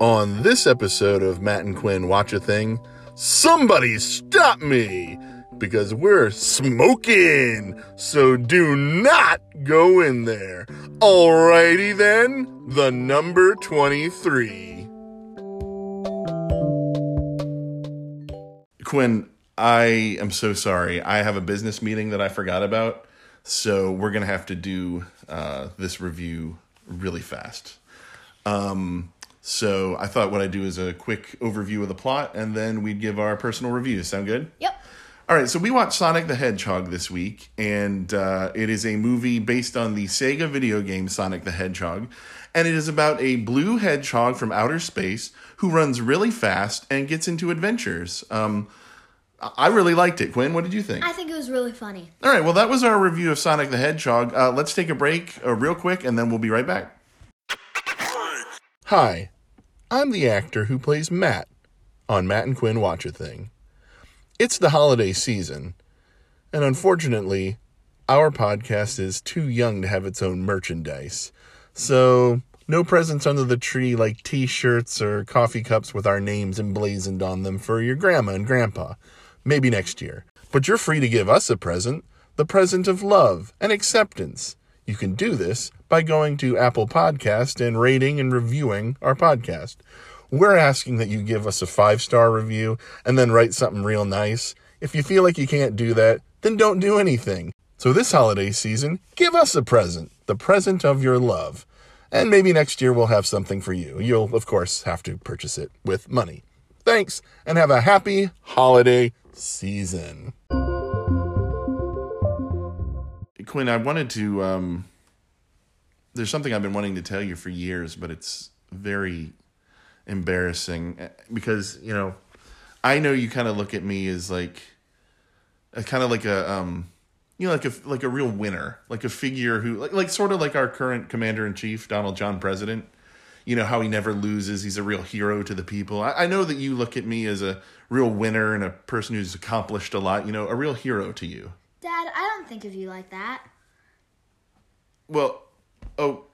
On this episode of Matt and Quinn Watch a Thing, somebody stop me because we're smoking. So do not go in there. Alrighty then, the number 23. Quinn, I am so sorry. I have a business meeting that I forgot about. So we're going to have to do uh, this review really fast. Um, so I thought what I'd do is a quick overview of the plot, and then we'd give our personal reviews. Sound good? Yep. All right, so we watched Sonic the Hedgehog this week, and uh, it is a movie based on the Sega video game Sonic the Hedgehog. And it is about a blue hedgehog from outer space who runs really fast and gets into adventures. Um, I really liked it. Quinn, what did you think? I think it was really funny. All right, well, that was our review of Sonic the Hedgehog. Uh, let's take a break uh, real quick, and then we'll be right back. Hi, I'm the actor who plays Matt on Matt and Quinn Watch a Thing. It's the holiday season, and unfortunately, our podcast is too young to have its own merchandise. So, no presents under the tree like t shirts or coffee cups with our names emblazoned on them for your grandma and grandpa. Maybe next year. But you're free to give us a present the present of love and acceptance. You can do this by going to Apple Podcast and rating and reviewing our podcast. We're asking that you give us a five star review and then write something real nice. If you feel like you can't do that, then don't do anything. So this holiday season, give us a present, the present of your love. And maybe next year we'll have something for you. You'll, of course, have to purchase it with money. Thanks, and have a happy holiday season. Quinn, I wanted to. Um, there's something I've been wanting to tell you for years, but it's very embarrassing eh, because you know, I know you kind of look at me as like, a kind of like a um, you know, like a like a real winner, like a figure who like like sort of like our current commander in chief, Donald John President. You know how he never loses; he's a real hero to the people. I, I know that you look at me as a real winner and a person who's accomplished a lot. You know, a real hero to you. Dad, I don't think of you like that. Well, oh,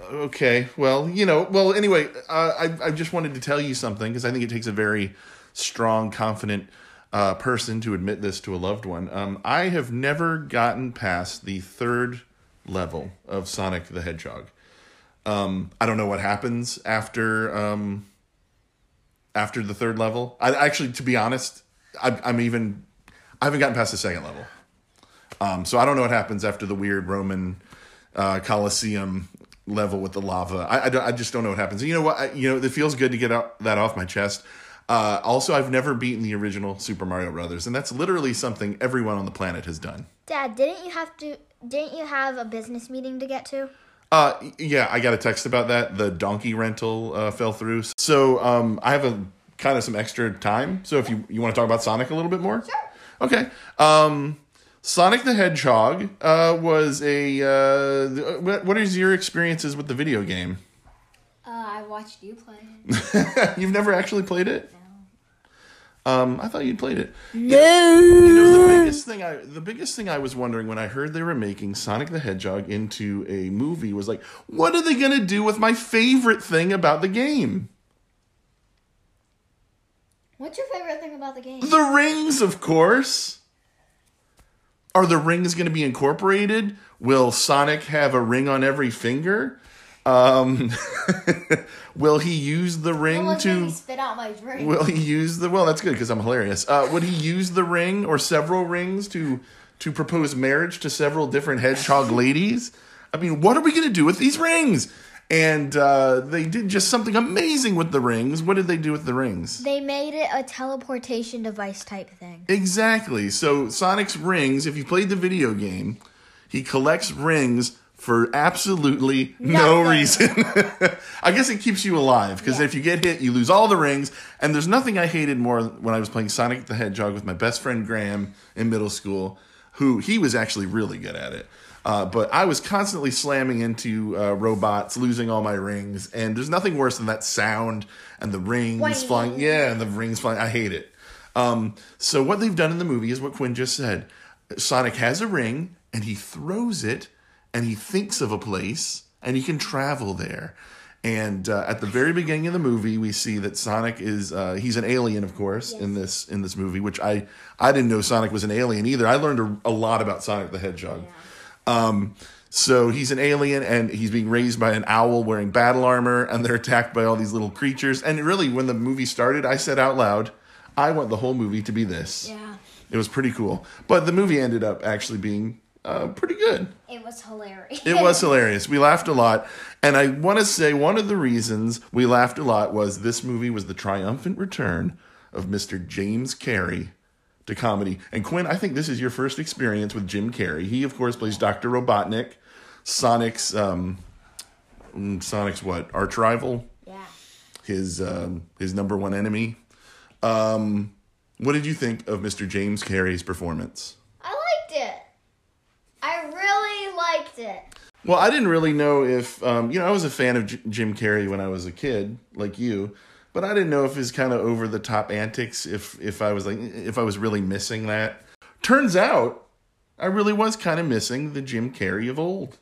okay. Well, you know, well, anyway, uh, I I just wanted to tell you something because I think it takes a very strong, confident uh, person to admit this to a loved one. Um, I have never gotten past the third level of Sonic the Hedgehog. Um, I don't know what happens after um, after the third level. I actually, to be honest, I, I'm even I haven't gotten past the second level. Um, so I don't know what happens after the weird Roman uh, Colosseum level with the lava. I, I, I, just don't know what happens. You know what? I, you know, it feels good to get out, that off my chest. Uh, also, I've never beaten the original Super Mario Brothers, and that's literally something everyone on the planet has done. Dad, didn't you have to? Didn't you have a business meeting to get to? Uh, yeah, I got a text about that. The donkey rental uh, fell through, so um, I have a kind of some extra time. So if you you want to talk about Sonic a little bit more, sure. Okay. Um, Sonic the Hedgehog uh, was a. Uh, what, what is your experiences with the video game? Uh, I watched you play it. You've never actually played it? No. Um, I thought you'd played it. No. You know the biggest thing I the biggest thing I was wondering when I heard they were making Sonic the Hedgehog into a movie was like, what are they gonna do with my favorite thing about the game? What's your favorite thing about the game? The rings, of course. Are the rings going to be incorporated? Will Sonic have a ring on every finger? Um, will he use the ring to spit out my drink. Will he use the well? That's good because I'm hilarious. Uh, would he use the ring or several rings to to propose marriage to several different hedgehog ladies? I mean, what are we going to do with these rings? And uh, they did just something amazing with the rings. What did they do with the rings? They made it a teleportation device type thing. Exactly. So Sonic's rings. If you played the video game, he collects rings for absolutely no Nothing. reason. I guess it keeps you alive because Yeah. if you get hit, you lose all the rings. And there's nothing I hated more when I was playing Sonic the Hedgehog with my best friend Graham in middle school, who he was actually really good at it. Uh, but I was constantly slamming into uh, robots, losing all my rings, and there's nothing worse than that sound and the rings Whining. flying. Yeah, and the rings flying. I hate it. Um, so what they've done in the movie is what Quinn just said. Sonic has a ring and he throws it and he thinks of a place and he can travel there. And uh, at the very beginning of the movie, we see that Sonic is uh, he's an alien, of course, in this in this movie. Which I I didn't know Sonic was an alien either. I learned a, a lot about Sonic the Hedgehog. Um, so he's an alien and he's being raised by an owl wearing battle armor, and they're attacked by all these little creatures. And really, when the movie started, I said out loud, "I want the whole movie to be this." Yeah. It was pretty cool, but the movie ended up actually being uh, pretty good. It was hilarious. It was hilarious. We laughed a lot. And I want to say one of the reasons we laughed a lot was this movie was the triumphant return of Mr. James Carrey to comedy. And Quinn, I think this is your first experience with Jim Carrey. He, of course, plays Dr. Robotnik, Sonic's, um, mm, Sonic's what? Arch rival? yeah. His, um, his number one enemy. Um, what did you think of Mr. James Carrey's performance? I liked it. I really liked it. Well, I didn't really know if um, you know I was a fan of J- Jim Carrey when I was a kid, like you, but I didn't know if his kind of over the top antics, if if I was like if I was really missing that. Turns out, I really was kind of missing the Jim Carrey of old.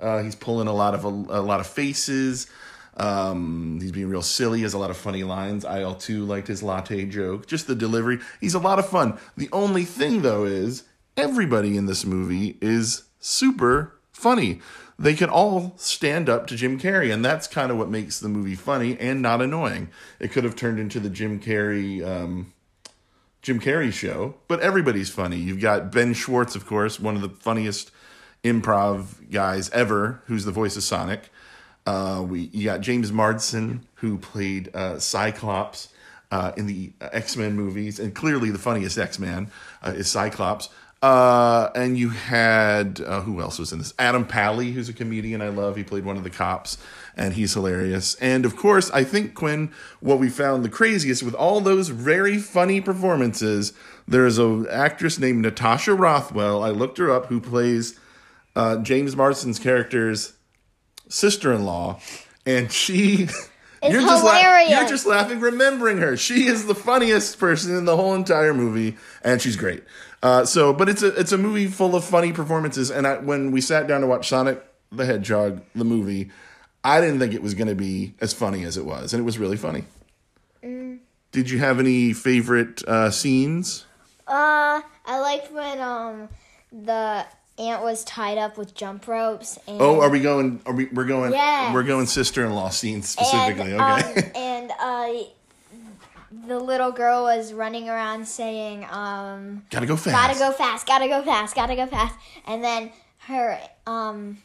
Uh, he's pulling a lot of a, a lot of faces. Um, he's being real silly. Has a lot of funny lines. IL two liked his latte joke. Just the delivery. He's a lot of fun. The only thing though is everybody in this movie is super funny. They can all stand up to Jim Carrey, and that's kind of what makes the movie funny and not annoying. It could have turned into the Jim Carrey um, Jim Carrey show, but everybody's funny. You've got Ben Schwartz, of course, one of the funniest improv guys ever, who's the voice of Sonic. Uh, we you got James Marsden, who played uh, Cyclops uh, in the X Men movies, and clearly the funniest X Man uh, is Cyclops. Uh, and you had uh, who else was in this? Adam Pally, who's a comedian I love. He played one of the cops, and he's hilarious. And of course, I think Quinn, what we found the craziest with all those very funny performances, there is a actress named Natasha Rothwell. I looked her up, who plays uh, James Marsden's character's sister-in-law, and she. you're just la- you're just laughing remembering her. She is the funniest person in the whole entire movie, and she's great. Uh, so, but it's a it's a movie full of funny performances. And I, when we sat down to watch Sonic the Hedgehog the movie, I didn't think it was going to be as funny as it was, and it was really funny. Did you have any favorite uh, scenes? Uh, I liked when um the ant was tied up with jump ropes. And, Oh, are we going? Are we? We're going. Yes. We're going sister-in-law scenes specifically. and, okay. Um, and uh, the little girl was running around saying, um, gotta go fast. "Gotta go fast, gotta go fast, gotta go fast," and then her um,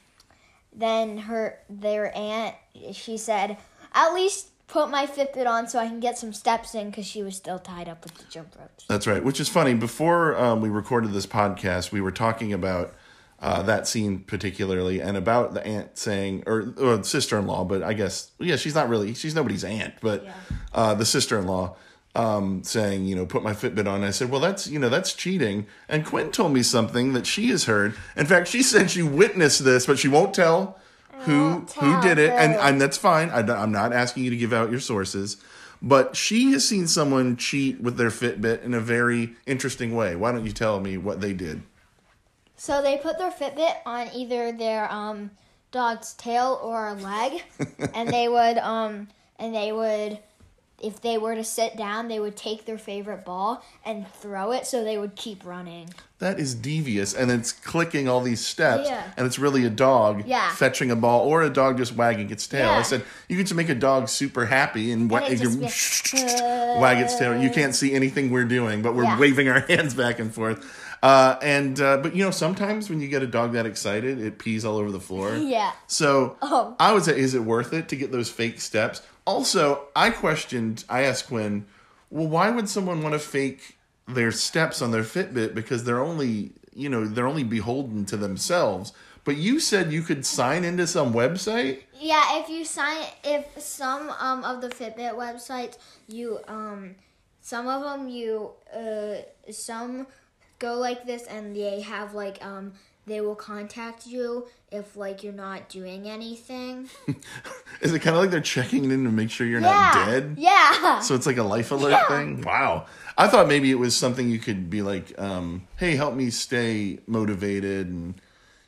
then her their aunt she said, "At least." Put my Fitbit on so I can get some steps in because she was still tied up with the jump ropes. That's right. Which is funny. Before um, we recorded this podcast, we were talking about uh, that scene particularly, and about the aunt saying, or, or sister-in-law, but I guess yeah, she's not really. She's nobody's aunt, but Yeah. uh, the sister-in-law um, saying, you know, put my Fitbit on. I said, well, that's you know, that's cheating. And Quinn told me something that she has heard. In fact, she said she witnessed this, but she won't tell who won't who did it, and, and that's fine. I, am not asking you to give out your sources, but she has seen someone cheat with their Fitbit in a very interesting way. Why don't you tell me what they did? So they put their Fitbit on either their um, dog's tail or a leg, and they would um, and they would, if they were to sit down, they would take their favorite ball and throw it, so they would keep running. That is devious, and it's clicking all these steps, Yeah. and it's really a dog Yeah. fetching a ball or a dog just wagging its tail. I said you could just make a dog super happy and, And it and wag its tail. You can't see anything we're doing, but we're Yeah. waving our hands back and forth. Uh, and uh, but you know sometimes when you get a dog that excited, it pees all over the floor. Yeah. So Oh. I would say, is it worth it to get those fake steps? Also, I questioned. I asked Quinn, well, why would someone want to fake their steps on their Fitbit because they're only you know they're only beholden to themselves. But you said you could sign into some website. Yeah, if you sign, if some um of the Fitbit websites, you um, some of them you uh, some go like this, and they have like um, they will contact you if like you're not doing anything. Is it kind of like they're checking in to make sure you're yeah, not dead? yeah. So it's like a life alert Yeah. thing. Wow. I thought maybe it was something you could be like, um, "Hey, help me stay motivated," and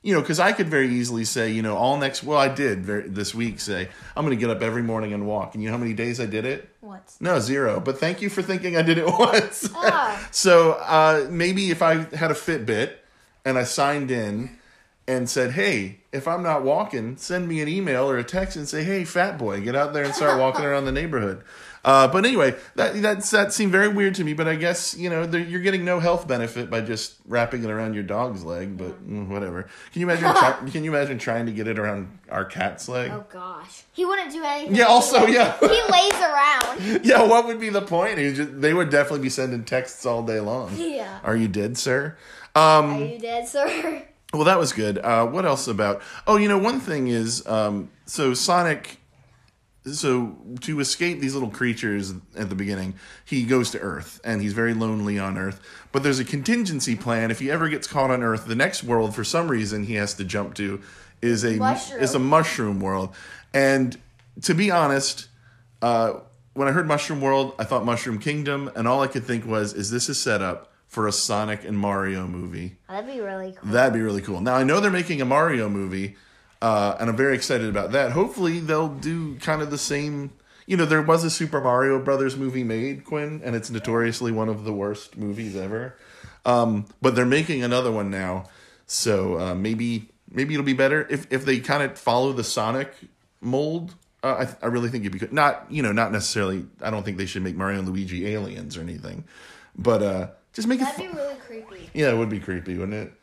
you know, because I could very easily say, you know, all next. Well, I did very, this week say I'm going to get up every morning and walk. And you know how many days I did it? What? No, zero. But thank you for thinking I did it once. Oh. so uh, maybe if I had a Fitbit and I signed in and said, hey, if I'm not walking, send me an email or a text and say, hey, fat boy, get out there and start walking around the neighborhood. Uh, but anyway, that that's, that seemed very weird to me. But I guess you know you're getting no health benefit by just wrapping it around your dog's leg. But mm, whatever. Can you imagine? try, can you imagine trying to get it around our cat's leg? Oh gosh. He wouldn't do anything. Yeah, also, yeah. He lays around. Yeah, what would be the point? Just, they would definitely be sending texts all day long. Yeah. Are you dead, sir? Um, Are you dead, sir? Well, that was good. Uh, what else about? Oh, you know, one thing is, um, so Sonic. So to escape these little creatures at the beginning, he goes to Earth, and he's very lonely on Earth. But there's a contingency plan. If he ever gets caught on Earth, the next world, for some reason, he has to jump to is a Mushroom. is a mushroom world. And to be honest, uh, when I heard Mushroom World, I thought Mushroom Kingdom, and all I could think was, is this a setup for a Sonic and Mario movie? That'd be really cool. That'd be really cool. Now I know they're making a Mario movie, uh, and I'm very excited about that. Hopefully they'll do kind of the same. You know, there was a Super Mario Brothers movie made, Quinn, and it's notoriously one of the worst movies ever. Um, but they're making another one now, so uh, maybe maybe it'll be better if if they kind of follow the Sonic mold. Uh, I, I really think it'd be good. Not you know, not necessarily. I don't think they should make Mario and Luigi aliens or anything, but uh, just make it. That'd fu- be really creepy. yeah, it would be creepy, wouldn't it?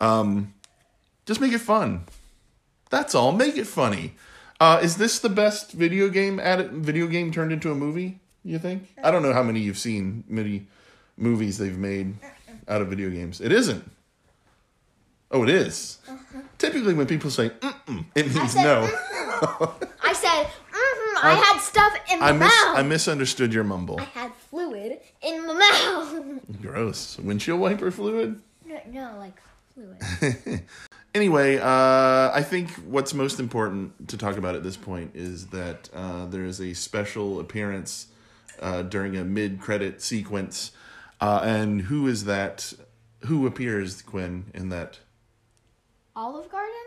Um, just make it fun. That's all. Make it funny. Uh, is this the best video game at video game turned into a movie? You think? I don't know how many you've seen, many movies they've made out of video games. It isn't. Oh, it is. Typically, when people say Mm-mm, it means said, no. I said, mm-hmm, I had stuff in my I mis- mouth. I misunderstood your mumble. I had fluid in my mouth. Gross. Windshield wiper fluid. no, no, like fluid. Anyway, uh, I think what's most important to talk about at this point is that uh, there is a special appearance uh, during a mid-credit sequence, uh, and who is that? Who appears, Quinn, in that? Olive Garden?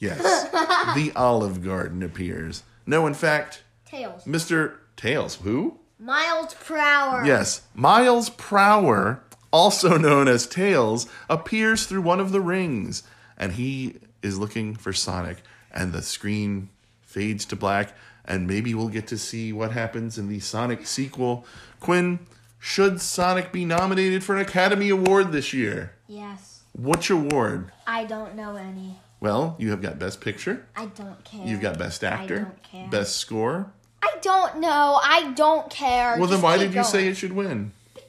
Yes, the Olive Garden appears. No, in fact, Tails. Mr. Tails. Who? Miles Prower. Yes, Miles Prower, also known as Tails, appears through one of the rings, and he is looking for Sonic. And the screen fades to black, and maybe we'll get to see what happens in the Sonic sequel. Quinn, should Sonic be nominated for an Academy Award this year? Yes. Which award? I don't know any. Well, you have got Best Picture, I don't care. you've got Best Actor, I don't care. Best Score. I don't know. I don't care. Well, then Just why did you say it should win? I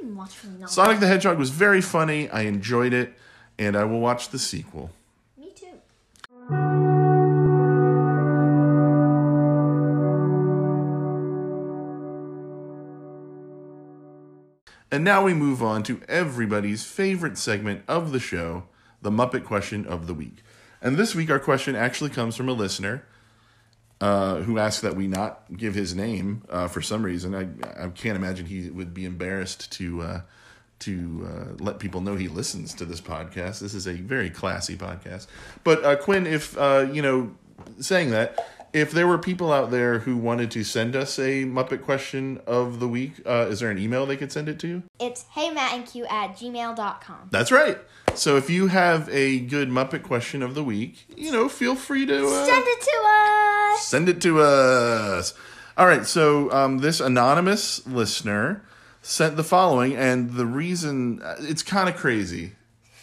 don't watch from. Sonic the Hedgehog was very funny. I enjoyed it, and I will watch the sequel. Me too. And now we move on to everybody's favorite segment of the show, the Muppet Question of the Week. And this week, our question actually comes from a listener uh, who asked that we not give his name uh, for some reason. I, I can't imagine he would be embarrassed to uh, to uh, let people know he listens to this podcast. This is a very classy podcast. But uh, Quinn, if uh, you know, saying that, if there were people out there who wanted to send us a Muppet question of the week, uh, is there an email they could send it to? It's heymattandq at gmail.com. That's right. So if you have a good Muppet question of the week, you know, feel free to uh, Send it to us. send it to us. All right. So um, this anonymous listener sent the following, and the reason uh, it's kind of crazy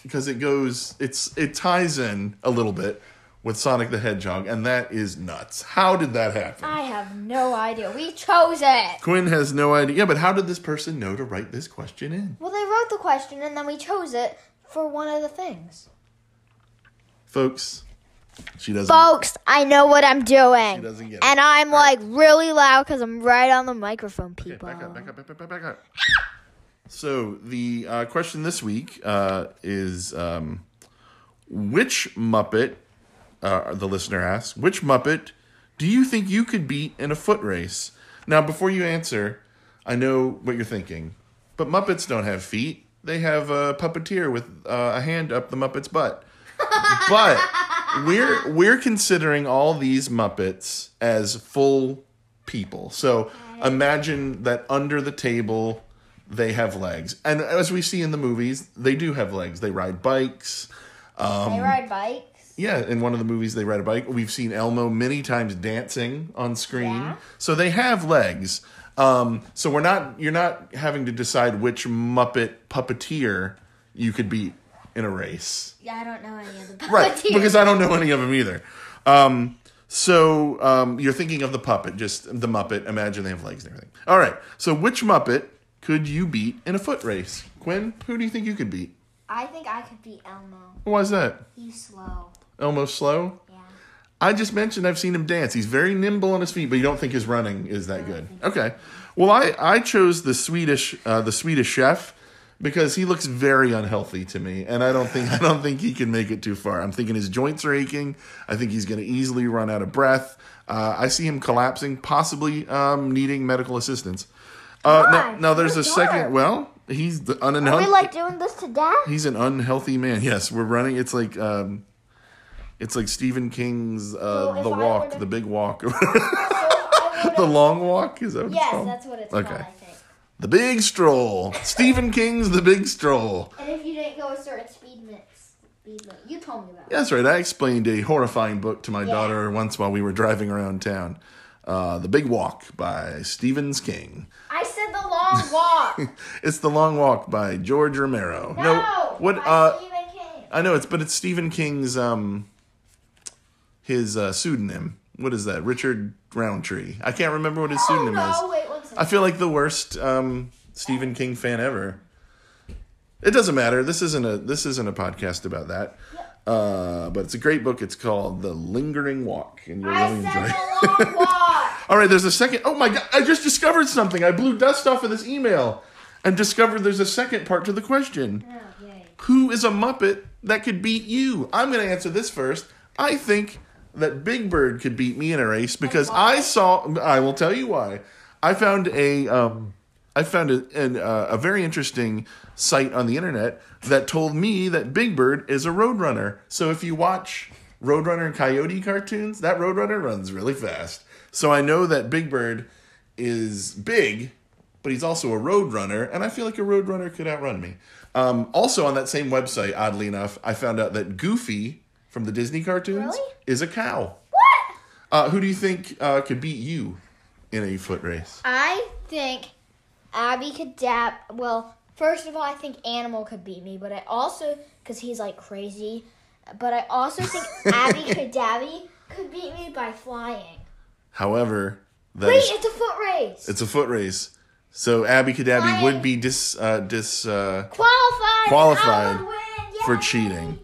because it goes, it's it ties in a little bit with Sonic the Hedgehog, and that is nuts. How did that happen? I have no idea. We chose it. Quinn has no idea. Yeah, but how did this person know to write this question in? Well, they wrote the question and then we chose it for one of the things. Folks, she doesn't. Folks, I know what I'm doing. She doesn't get it. And I'm like really loud because I'm right on the microphone, people. back up, back up, back up, back up, back up. So the uh, question this week uh, is um, which Muppet? Uh, the listener asks, which Muppet do you think you could beat in a foot race? Now, before you answer, I know what you're thinking, but Muppets don't have feet. They have a puppeteer with uh, a hand up the Muppet's butt. but we're we're considering all these Muppets as full people. So imagine that under the table they have legs, and as we see in the movies, they do have legs. They ride bikes. Um, they ride bikes. Yeah, in one of the movies they ride a bike. We've seen Elmo many times dancing on screen. Yeah. So they have legs. Um, so we're not you're not having to decide which Muppet puppeteer you could beat in a race. Yeah, I don't know any of the Right, because I don't know any of them either. Um, so um, you're thinking of the puppet, just the Muppet. Imagine they have legs and everything. All right. So which Muppet could you beat in a foot race? Quinn, who do you think you could beat? I think I could beat Elmo. Why is that? He's slow. Elmo slow? Yeah. I just mentioned I've seen him dance. He's very nimble on his feet, but you don't think his running is that good. Okay. Well, I, I chose the Swedish uh, the Swedish chef because he looks very unhealthy to me, and I don't think I don't think he can make it too far. I'm thinking his joints are aching. I think he's going to easily run out of breath. Uh, I see him collapsing, possibly um, needing medical assistance. Uh, now, now there's a second. Well, he's the Are we like doing this to death? He's an unhealthy man. Yes, we're running. It's like um, it's like Stephen King's uh, So The Walk, the Big Walk, So the Long Walk. Is that what it's yes, called? that's what it's Okay. called, think. The Big Stroll. Stephen King's The Big Stroll. And if you didn't go a certain speed limit, speed limit, you told me about. Yeah, that's right. I explained a horrifying book to my Yeah. daughter once while we were driving around town. Uh, the Big Walk by Stephen King. I said the long walk. It's The Long Walk by George Romero. no, what? by Uh, Stephen King. I know it's, but it's Stephen King's um, his uh, pseudonym. What is that? Richard Roundtree. I can't remember what his Oh pseudonym no! is. Wait. I feel like the worst um, Stephen King fan ever. It doesn't matter. This isn't a this isn't a podcast about that. Uh, but it's a great book. It's called The Lingering Walk, and you'll really enjoy. it. the long walk. All right, there's a second. Oh my god! I just discovered something. I blew dust off of this email and discovered there's a second part to the question. oh. Who is a Muppet that could beat you? I'm going to answer this first. I think that Big Bird could beat me in a race because I saw. I will tell you why. I found a. Um, I found a, an, uh, a very interesting site on the internet that told me that Big Bird is a roadrunner. So if you watch Roadrunner and Coyote cartoons, that Roadrunner runs really fast. So I know that Big Bird is big, but he's also a roadrunner, and I feel like a roadrunner could outrun me. Um, also, on that same website, oddly enough, I found out that Goofy from the Disney cartoons Really? is a cow. What? Uh, who do you think uh, could beat you in a foot race? I think Abby could. Well, first of all, I think Animal could beat me, but I also because he's like crazy. But I also think Abby Cadabby could beat me by flying. However, that Wait, is- it's a foot race. it's a foot race. So Abby Cadabby would be dis uh, dis uh, qualified. Qualified I would win. for cheating.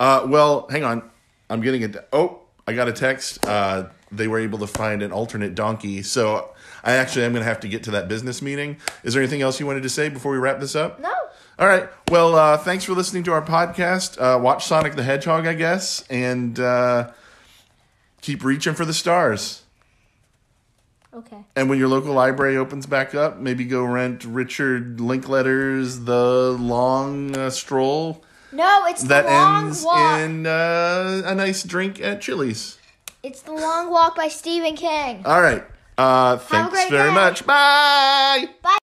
Uh, well, hang on. I'm getting it. Oh, I got a text. Uh, they were able to find an alternate donkey. So I actually am going to have to get to that business meeting. Is there anything else you wanted to say before we wrap this up? No. All right. Well, uh, thanks for listening to our podcast. Uh, watch Sonic the Hedgehog, I guess, and uh, keep reaching for the stars. Okay. And when your local library opens back up, maybe go rent Richard Linkletter's The Long uh, Stroll No, it's that the long ends walk. in uh, a nice drink at Chili's. It's the long walk by Stephen King. All right. Uh, thanks very day. much. Bye. Bye.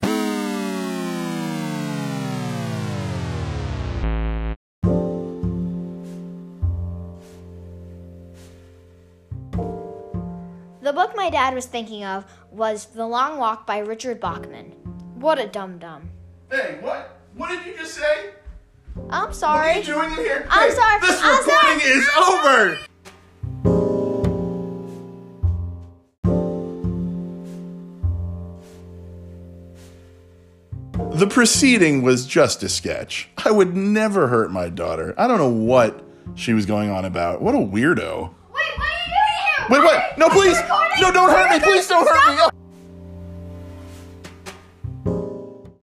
The book my dad was thinking of was The Long Walk by Richard Bachman. What a dum dum. Hey, what? What did you just say? I'm What are sorry. you doing in here? I'm Hey, sorry. This I'm recording sorry. is over. The proceeding was just a sketch. I would never hurt my daughter. I don't know what she was going on about. What a weirdo. Wait, what are you doing here? Wait, what? No, please. No, don't hurt me. Please don't hurt me.